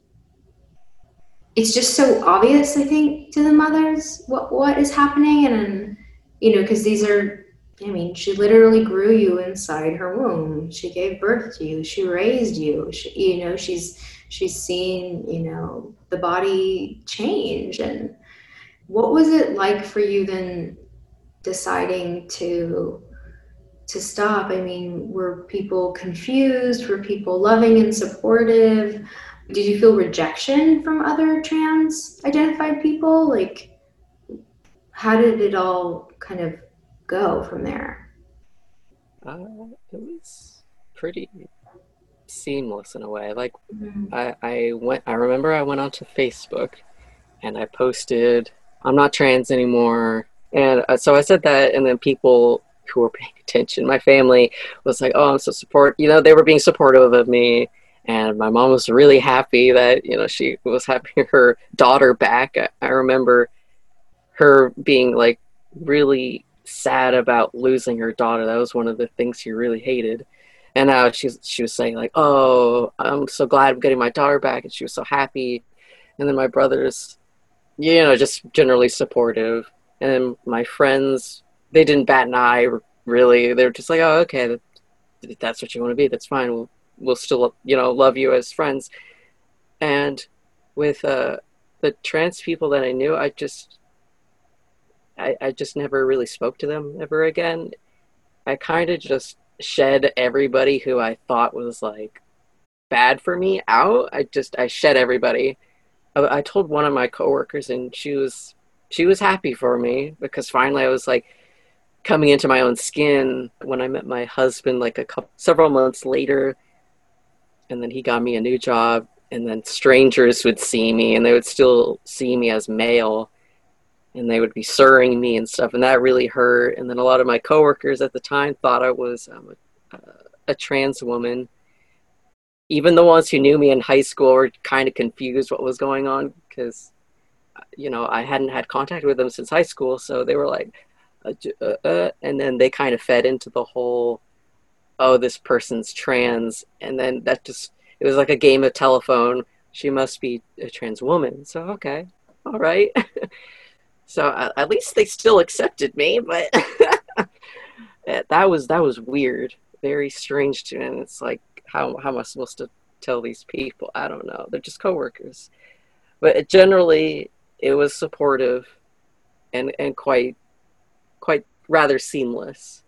[SPEAKER 1] it's just so obvious i think to the mothers what what is happening and you know because these are i mean she literally grew you inside her womb. She gave birth to you. She raised you. She, you know she's she's seen you know the body change. And what was it like for you then deciding to to stop? I mean were people confused? Were people loving and supportive? Did you feel rejection from other trans identified people? Like how did it all kind of go from there
[SPEAKER 3] uh, it was pretty seamless in a way like mm-hmm. I, I went i remember i went onto facebook and i posted I'm not trans anymore. And uh, so I said that, and then people who were paying attention, my family was like, "Oh, I'm so support." You know, they were being supportive of me, and my mom was really happy that you know she was having her daughter back. I, I remember her being like really sad about losing her daughter. That was one of the things she really hated. And now she she was saying like, "Oh, I'm so glad I'm getting my daughter back," and she was so happy. And then my brothers you know, just generally supportive. And my friends, they didn't bat an eye really. They were just like, oh, okay, that's what you want to be. That's fine. We'll, we'll still, you know, love you as friends. And with uh, the trans people that I knew, I just, I, I just never really spoke to them ever again. I kind of just shed everybody who I thought was like bad for me out. I just, I shed everybody uh, I told one of my coworkers, and she was she was happy for me because finally I was like coming into my own skin when I met my husband like a couple several months later, and then he got me a new job, and then strangers would see me, and they would still see me as male, and they would be sirring me and stuff, and that really hurt. And then a lot of my coworkers at the time thought I was um, a, a trans woman. Even the ones who knew me in high school were kind of confused what was going on because you know i hadn't had contact with them since high school so they were like uh, uh, uh, and then they kind of fed into the whole oh this person's trans. And then that just it was like a game of telephone. She must be a trans woman. So okay all right so uh, at least they still accepted me but that was that was weird very strange to me and it's like how how am I supposed to tell these people? I don't know. They're just coworkers. But generally, it was supportive and and quite quite rather seamless.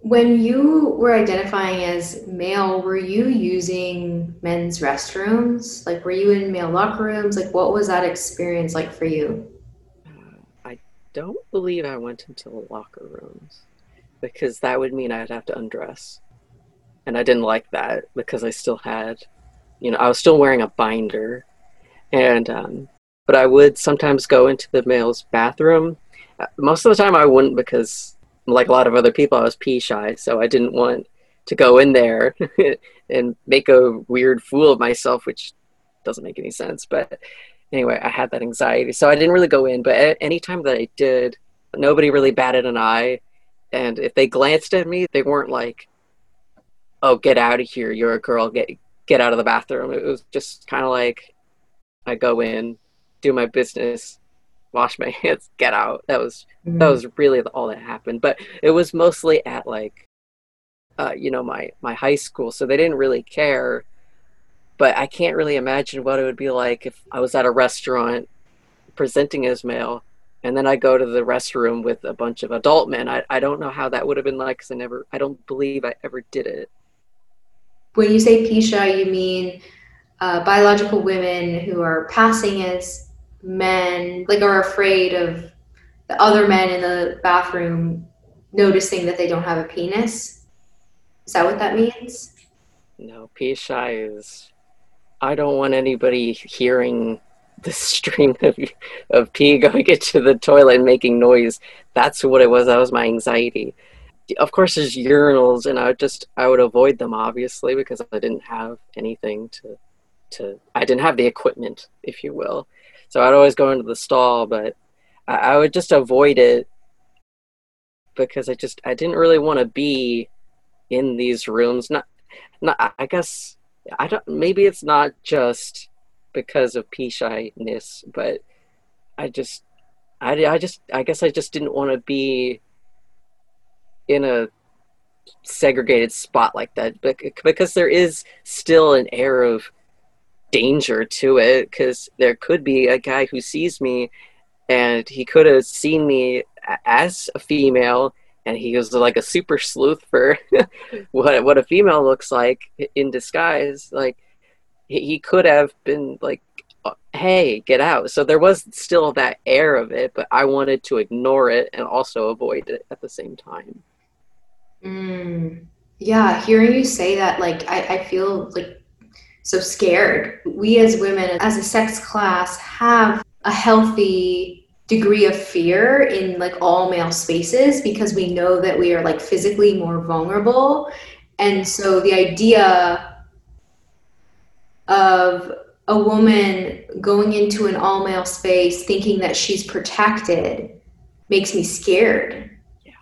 [SPEAKER 1] When you were identifying as male, were you using men's restrooms? Like, were you in male locker rooms? Like, what was that experience like for you?
[SPEAKER 3] Don't believe I went into the locker rooms because that would mean I'd have to undress and I didn't like that because I still had, you know, I was still wearing a binder, and um, but I would sometimes go into the male's bathroom. Uh, most of the time, I wouldn't because, like a lot of other people, I was pee shy, so I didn't want to go in there and make a weird fool of myself, which doesn't make any sense. But anyway, I had that anxiety, so I didn't really go in. But anytime that I did, nobody really batted an eye. And if they glanced at me, they weren't like, oh get out of here you're a girl get get out of the bathroom it was just kind of like i go in do my business wash my hands get out that was mm-hmm. that was really all that happened but it was mostly at like uh, you know my my high school so they didn't really care but I can't really imagine what it would be like if I was at a restaurant presenting as male and then I go to the restroom with a bunch of adult men. I, I don't know how that would have been like because I never, I don't believe I ever did it.
[SPEAKER 1] When you say pee shy, you mean uh, biological women who are passing as men, like are afraid of the other men in the bathroom noticing that they don't have a penis. Is that what that means?
[SPEAKER 3] No, pee shy is. I don't want anybody hearing the stream of, of pee going into the toilet and making noise. That's what it was. That was my anxiety. Of course, there's urinals, and I would just I would avoid them obviously because I didn't have anything to to I didn't have the equipment, if you will. So I'd always go into the stall, but I, I would just avoid it because I just I didn't really want to be in these rooms. Not, not I guess I don't. Maybe it's not just because of pee shyness, but I just, I, I just, I guess I just didn't want to be in a segregated spot like that because there is still an air of danger to it because there could be a guy who sees me and he could have seen me as a female and he was like a super sleuth for what what a female looks like in disguise like he, could have been like uh, hey get out. So there was still that air of it but i wanted to ignore it and also avoid it at the same time.
[SPEAKER 1] Mm, yeah hearing you say that like I, I feel like so scared. We as women as a sex class have a healthy degree of fear in like all male spaces because we know that we are like physically more vulnerable and so the idea of a woman going into an all male space thinking that she's protected makes me scared. Yeah.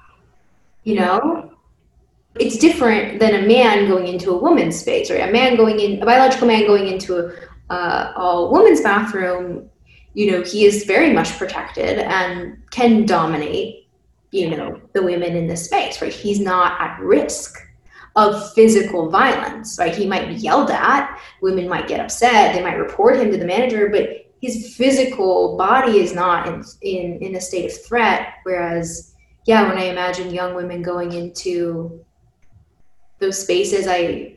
[SPEAKER 1] You know? It's different than a man going into a woman's space, right? A man going in, a biological man going into a, uh, a woman's bathroom, you know, he is very much protected and can dominate, you know, the women in this space, right? He's not at risk of physical violence, right? He might be yelled at, women might get upset, they might report him to the manager, but his physical body is not in, in, in a state of threat. Whereas, yeah, when I imagine young women going into those spaces, I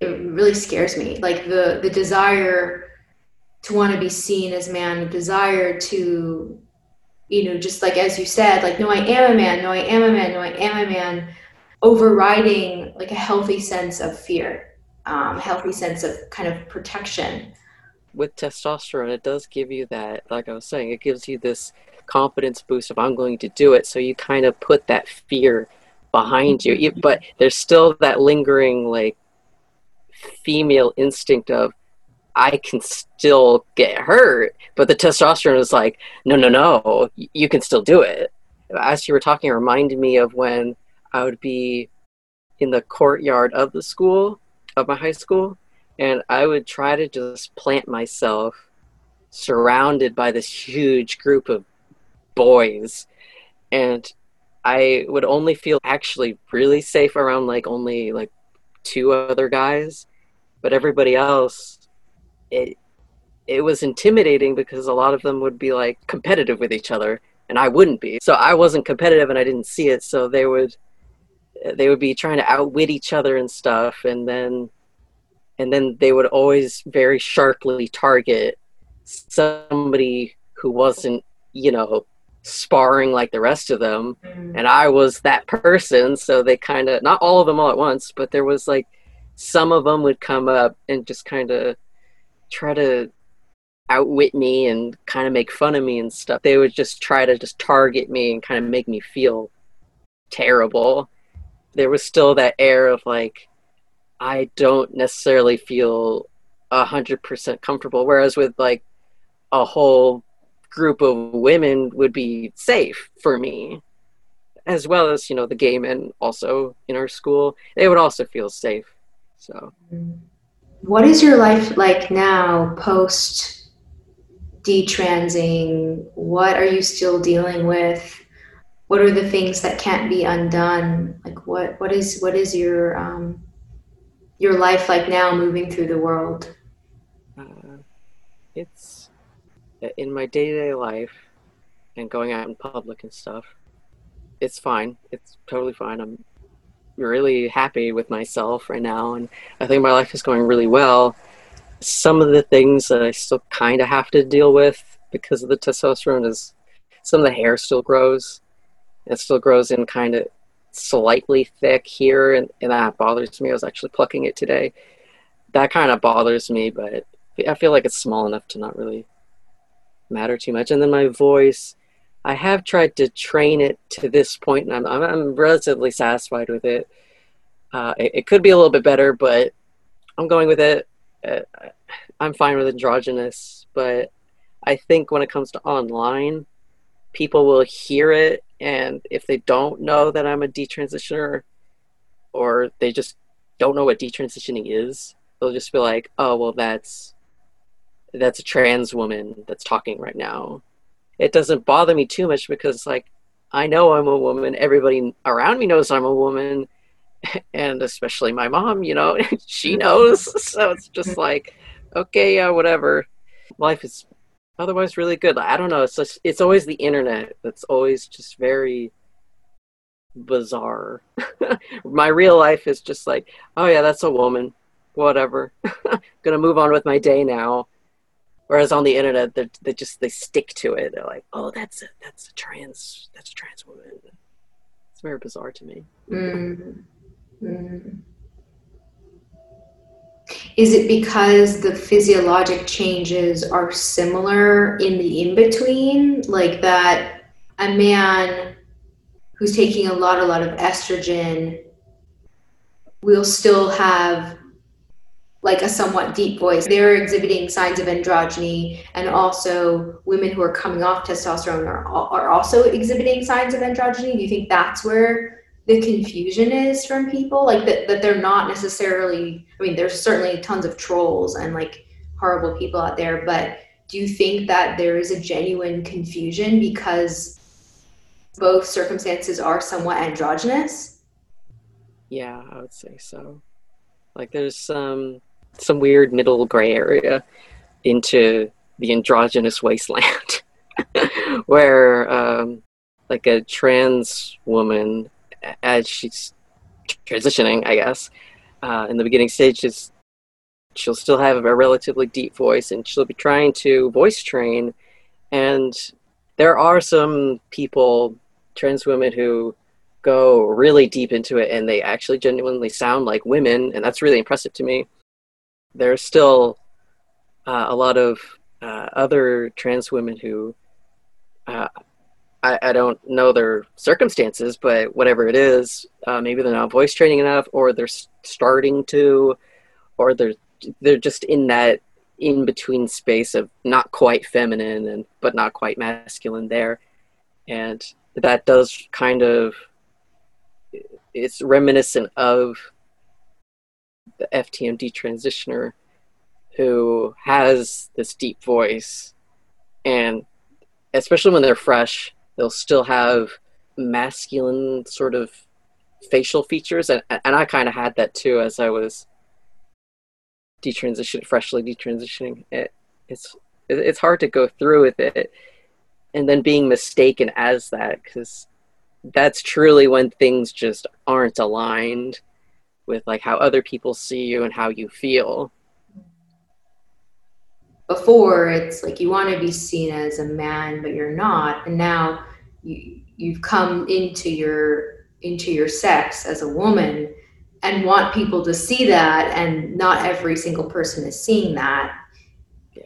[SPEAKER 1] it really scares me. Like the the desire to want to be seen as man, desire to, you know, just like as you said, like no, I am a man, no, I am a man, no, I am a man overriding like a healthy sense of fear, um, healthy sense of kind of protection.
[SPEAKER 3] With testosterone, it does give you that, like I was saying, it gives you this confidence boost of I'm going to do it. So you kind of put that fear behind you, but there's still that lingering like female instinct of I can still get hurt, but the testosterone is like, no, no, no, you can still do it. As you were talking, it reminded me of when I would be in the courtyard of the school, of my high school, and I would try to just plant myself surrounded by this huge group of boys. And I would only feel actually really safe around like only like two other guys, but everybody else, it it was intimidating because a lot of them would be like competitive with each other and I wouldn't be. So I wasn't competitive and I didn't see it. So they would they would be trying to outwit each other and stuff and then and then they would always very sharply target somebody who wasn't you know sparring like the rest of them mm. and i was that person so they kind of not all of them all at once but there was like some of them would come up and just kind of try to outwit me and kind of make fun of me and stuff they would just try to just target me and kind of make me feel terrible there was still that air of like I don't necessarily feel a hundred percent comfortable. Whereas with like a whole group of women would be safe for me, as well as you know the gay men also in our school. They would also feel safe. So, mm-hmm.
[SPEAKER 1] What is your life like now post detransing? What are you still dealing with? what are the things that can't be undone like what what is what is your um your life like now moving through the world?
[SPEAKER 3] Uh, it's in my day to day life and going out in public and stuff. It's fine. It's totally fine. I'm really happy with myself right now, and I think my life is going really well. Some of the things that I still kind of have to deal with because of the testosterone is some of the hair still grows. It still grows in kind of slightly thick here, and, and that bothers me. I was actually plucking it today. That kind of bothers me, but I feel like it's small enough to not really matter too much. And then my voice, I have tried to train it to this point, and I'm, I'm, relatively satisfied with it. Uh, it. it. could be a little bit better, but I'm going with it. Uh, I'm fine with androgynous, but I think when it comes to online, people will hear it and if they don't know that i'm a detransitioner or they just don't know what detransitioning is they'll just be like oh well that's that's a trans woman that's talking right now it doesn't bother me too much because like i know i'm a woman everybody around me knows i'm a woman and especially my mom you know she knows so it's just like okay yeah whatever life is otherwise really good. I don't know. It's just, it's always the internet that's always just very bizarre. my real life is just like, oh yeah, that's a woman. Whatever. Gonna move on with my day now. Whereas on the internet, they they just they stick to it. They're like, oh, that's a that's a trans that's a trans woman. It's very bizarre to me.
[SPEAKER 1] Mm. Mm. Is it because the physiologic changes are similar in the in between? Like that a man who's taking a lot, a lot of estrogen will still have like a somewhat deep voice. They're exhibiting signs of androgyny, and also women who are coming off testosterone are, are also exhibiting signs of androgyny. Do you think that's where the confusion is from people like that, that they're not necessarily i mean there's certainly tons of trolls and like horrible people out there but do you think that there is a genuine confusion because both circumstances are somewhat androgynous
[SPEAKER 3] yeah i would say so like there's some some weird middle gray area into the androgynous wasteland where um, like a trans woman as she's transitioning, I guess, uh, in the beginning stages, she'll still have a relatively deep voice and she'll be trying to voice train. And there are some people, trans women, who go really deep into it and they actually genuinely sound like women, and that's really impressive to me. There's still uh, a lot of uh, other trans women who uh, I, I don't know their circumstances, but whatever it is, uh, maybe they're not voice training enough, or they're starting to, or they're they're just in that in between space of not quite feminine and but not quite masculine there, and that does kind of it's reminiscent of the FTM detransitioner who has this deep voice. And especially when they're fresh they'll still have masculine sort of facial features. And, and i kind of had that too as i was detransition freshly detransitioning it. It's it's hard to go through with it and then being mistaken as that because that's truly when things just aren't aligned with like how other people see you and how you feel.
[SPEAKER 1] Before it's like you want to be seen as a man but you're not and now you you've come into your into your sex as a woman and want people to see that and not every single person is seeing that.
[SPEAKER 3] Yeah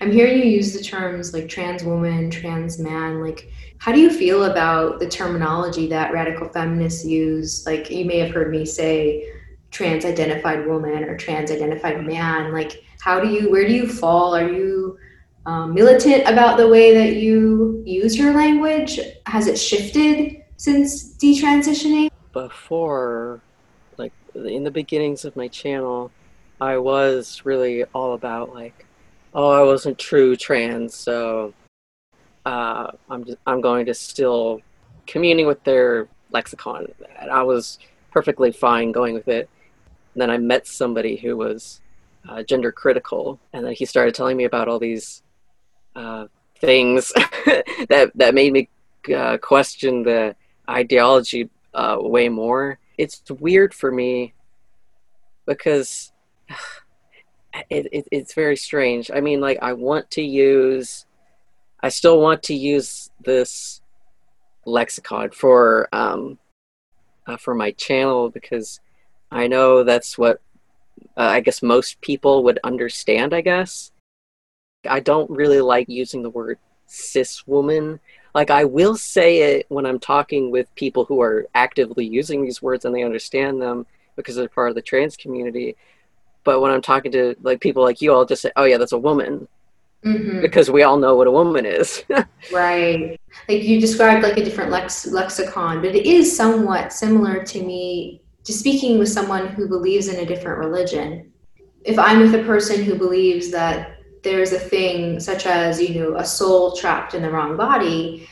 [SPEAKER 1] i'm hearing you use the terms like trans woman trans man like how do you feel about the terminology that radical feminists use? Like you may have heard me say trans identified woman or trans identified man. Like how do you where do you fall? Are you um, militant about the way that you use your language? Has it shifted since detransitioning?
[SPEAKER 3] Before like in the beginnings of my channel i was really all about like oh i wasn't true trans so uh, i'm just, i'm going to still communing with their lexicon and i was perfectly fine going with it And then I met somebody who was uh, gender critical, and then he started telling me about all these uh, things that that made me uh, question the ideology uh, way more. It's weird for me because it, it, it's very strange. I mean, like I want to use, I still want to use this lexicon for um, uh, for my channel because I know that's what uh, I guess most people would understand. I guess I don't really like using the word cis woman. Like I will say it when I'm talking with people who are actively using these words and they understand them because they're part of the trans community. But when I'm talking to like people like you, I'll just say, "Oh yeah, that's a woman," mm-hmm. because we all know what a woman is.
[SPEAKER 1] right. Like you described like a different lex- lexicon, but it is somewhat similar to me to speaking with someone who believes in a different religion. If I'm with a person who believes that there's a thing such as, you know, a soul trapped in the wrong body,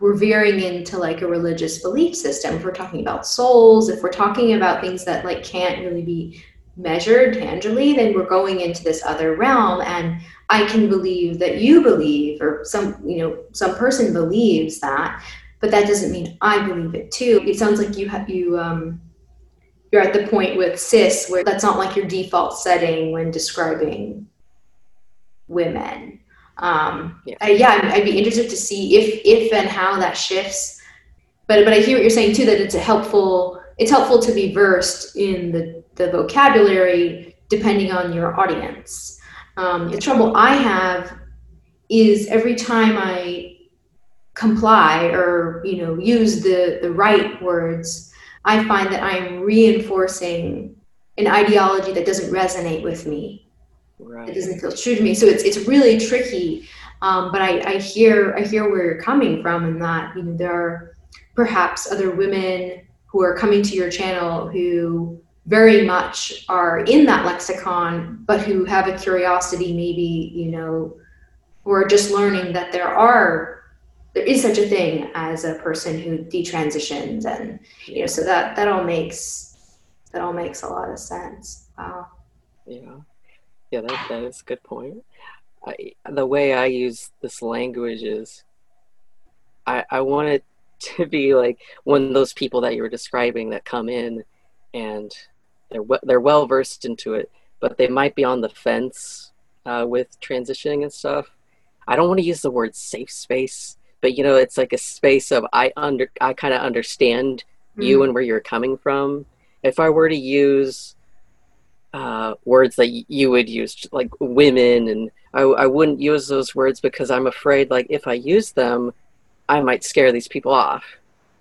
[SPEAKER 1] we're veering into like a religious belief system. If we're talking about souls, if we're talking about things that like can't really be measured tangibly, then we're going into this other realm. And I can believe that you believe, or some, you know, some person believes that, but that doesn't mean I believe it too. It sounds like you have you um you're at the point with cis where that's not like your default setting when describing women. Um, yeah, uh, yeah I'd, I'd be interested to see if if and how that shifts. But but I hear what you're saying too that it's a helpful it's helpful to be versed in the the vocabulary depending on your audience. Um, the trouble I have is every time I comply or you know use the the right words, I find that I am reinforcing an ideology that doesn't resonate with me. Right. It doesn't feel true to me. So it's it's really tricky. Um, but I, I hear I hear where you're coming from, and that you know there are perhaps other women who are coming to your channel who very much are in that lexicon, but who have a curiosity, maybe, you know, or just learning that there are there is such a thing as a person who detransitions and you know so that that all makes that all makes a lot of sense. Wow.
[SPEAKER 3] Yeah. Yeah that, that is a good point. I, the way i use this language is i i want it to be like one of those people that you were describing that come in and they're they're well versed into it, but they might be on the fence uh, with transitioning and stuff. I don't want to use the word safe space, but you know, it's like a space of I under I kind of understand mm. you and where you're coming from. If I were to use uh, words that you would use, like women, and I, I wouldn't use those words because I'm afraid, like, if I use them, I might scare these people off,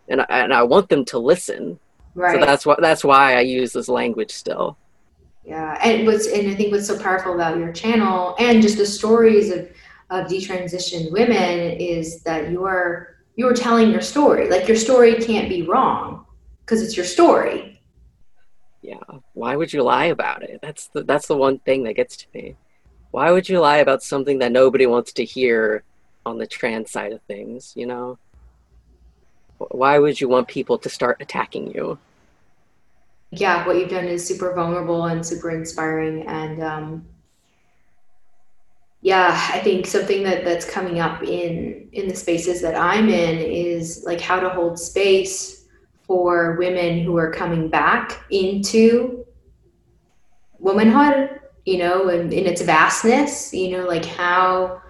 [SPEAKER 3] and I, and I want them to listen. Right. So that's what that's why I use this language still.
[SPEAKER 1] Yeah, and what's and I think what's so powerful about your channel and just the stories of of detransitioned women is that you're you're telling your story. Like your story can't be wrong because it's your story.
[SPEAKER 3] Yeah. Why would you lie about it? That's the that's the one thing that gets to me. Why would you lie about something that nobody wants to hear on the trans side of things, you know? Why would you want people to start attacking you?
[SPEAKER 1] Yeah, what you've done is super vulnerable and super inspiring. And um, yeah, I think something that that's coming up in in the spaces that I'm in is like how to hold space for women who are coming back into womanhood, you know, and in its vastness, you know, like how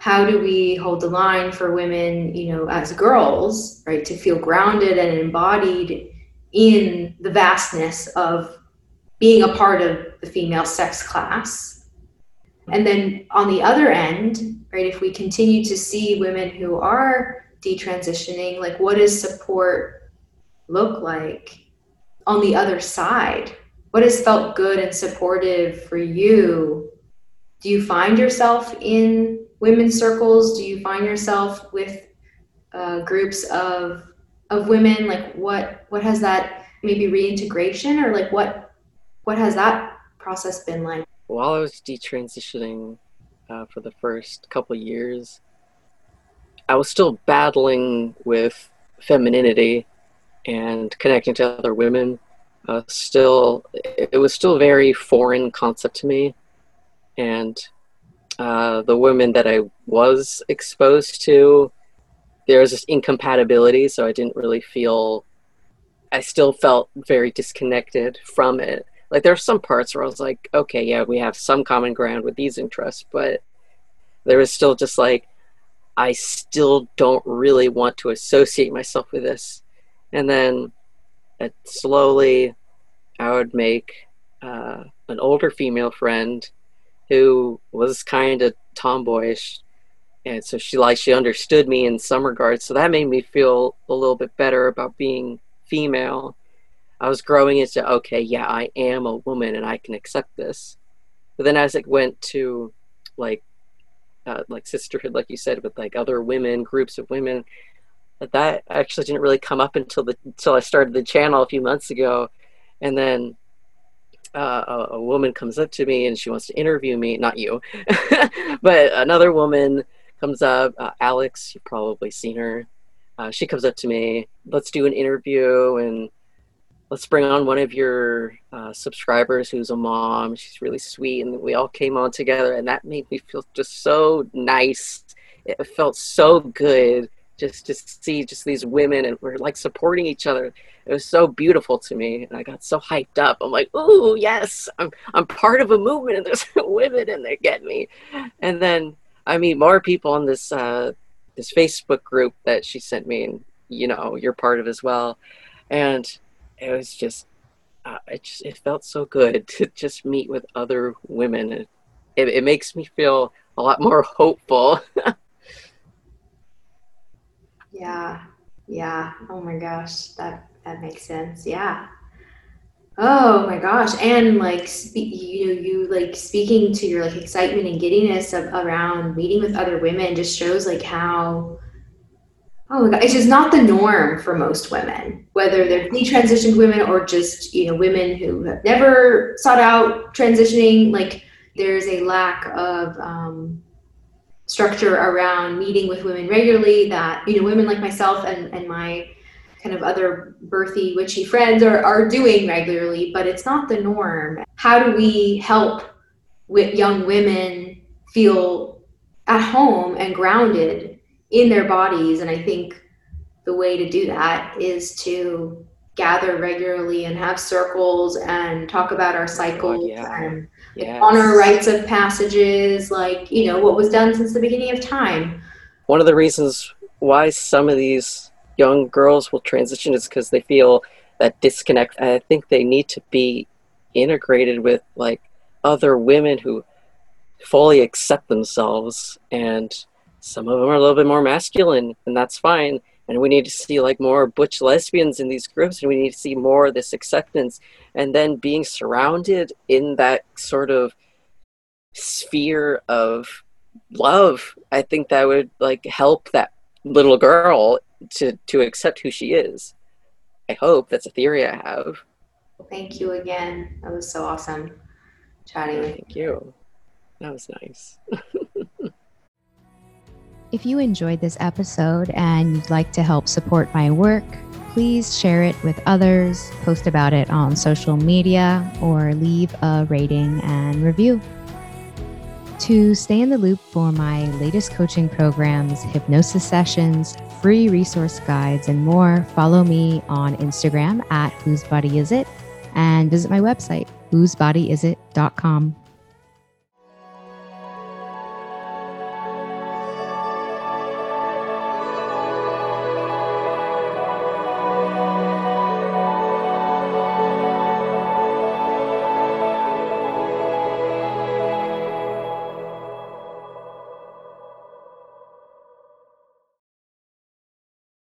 [SPEAKER 1] how do we hold the line for women, you know, as girls, right, to feel grounded and embodied in the vastness of being a part of the female sex class. And then on the other end, right, if we continue to see women who are detransitioning, like what does support look like on the other side? What has felt good and supportive for you? Do you find yourself in women's circles? Do you find yourself with uh, groups of of women? Like what what has that maybe reintegration or like what what has that process been like?
[SPEAKER 3] While I was detransitioning uh, for the first couple years, I was still battling with femininity and connecting to other women. uh, still it was still a very foreign concept to me, and uh, the women that I was exposed to, there was this incompatibility, so I didn't really feel. I still felt very disconnected from it. Like there are some parts where I was like, okay, yeah, we have some common ground with these interests, but there was still just like, I still don't really want to associate myself with this. And then slowly, I would make uh, an older female friend who was kind of tomboyish, and so she like she understood me in some regards. So that made me feel a little bit better about being female. I was growing into okay, yeah, I am a woman and I can accept this. But then as it went to like uh, like sisterhood, like you said, with like other women, groups of women, that actually didn't really come up until the until I started the channel a few months ago, and then uh, a, a, woman comes up to me and she wants to interview me. Not you, but another woman comes up. Uh, Alex, you've probably seen her. Uh, she comes up to me. Let's do an interview and let's bring on one of your uh, subscribers who's a mom. She's really sweet, and we all came on together, and that made me feel just so nice. It felt so good just to see just these women and we're like supporting each other. It was so beautiful to me, and I got so hyped up. I'm like, "Ooh, yes, I'm I'm part of a movement, and there's women, and they get me." And then I meet more people on this uh, this Facebook group that she sent me, and you know, you're part of as well. And it was just, uh, it just it felt so good to just meet with other women. It, it, it makes me feel a lot more hopeful.
[SPEAKER 1] Yeah. Yeah. Oh my gosh. That that makes sense. Yeah. Oh my gosh. And like spe- you you like speaking to your like excitement and giddiness of around meeting with other women just shows like how oh my god, it's just not the norm for most women, whether they're detransitioned women or just, you know, women who have never sought out transitioning. Like there's a lack of um structure around meeting with women regularly that you know women like myself and and my kind of other birthy witchy friends are, are doing regularly but it's not the norm how do we help with young women feel at home and grounded in their bodies and i think the way to do that is to gather regularly and have circles and talk about our oh, cycles oh, yeah. and yes. honor rites of passages, like, you know, what was done since the beginning of time.
[SPEAKER 3] One of the reasons why some of these young girls will transition is because they feel that disconnect. I think they need to be integrated with like other women who fully accept themselves and some of them are a little bit more masculine and that's fine and we need to see like more butch lesbians in these groups and we need to see more of this acceptance and then being surrounded in that sort of sphere of love i think that would like help that little girl to to accept who she is. I hope. That's a theory i have.
[SPEAKER 1] Thank you again. That was so awesome chatting oh,
[SPEAKER 3] thank you. That was nice
[SPEAKER 4] If you enjoyed this episode and you'd like to help support my work, please share it with others, post about it on social media, or leave a rating and review. To stay in the loop for my latest coaching programs, hypnosis sessions, free resource guides, and more, follow me on Instagram at whose body is it and visit my website, whosebodyisit.com.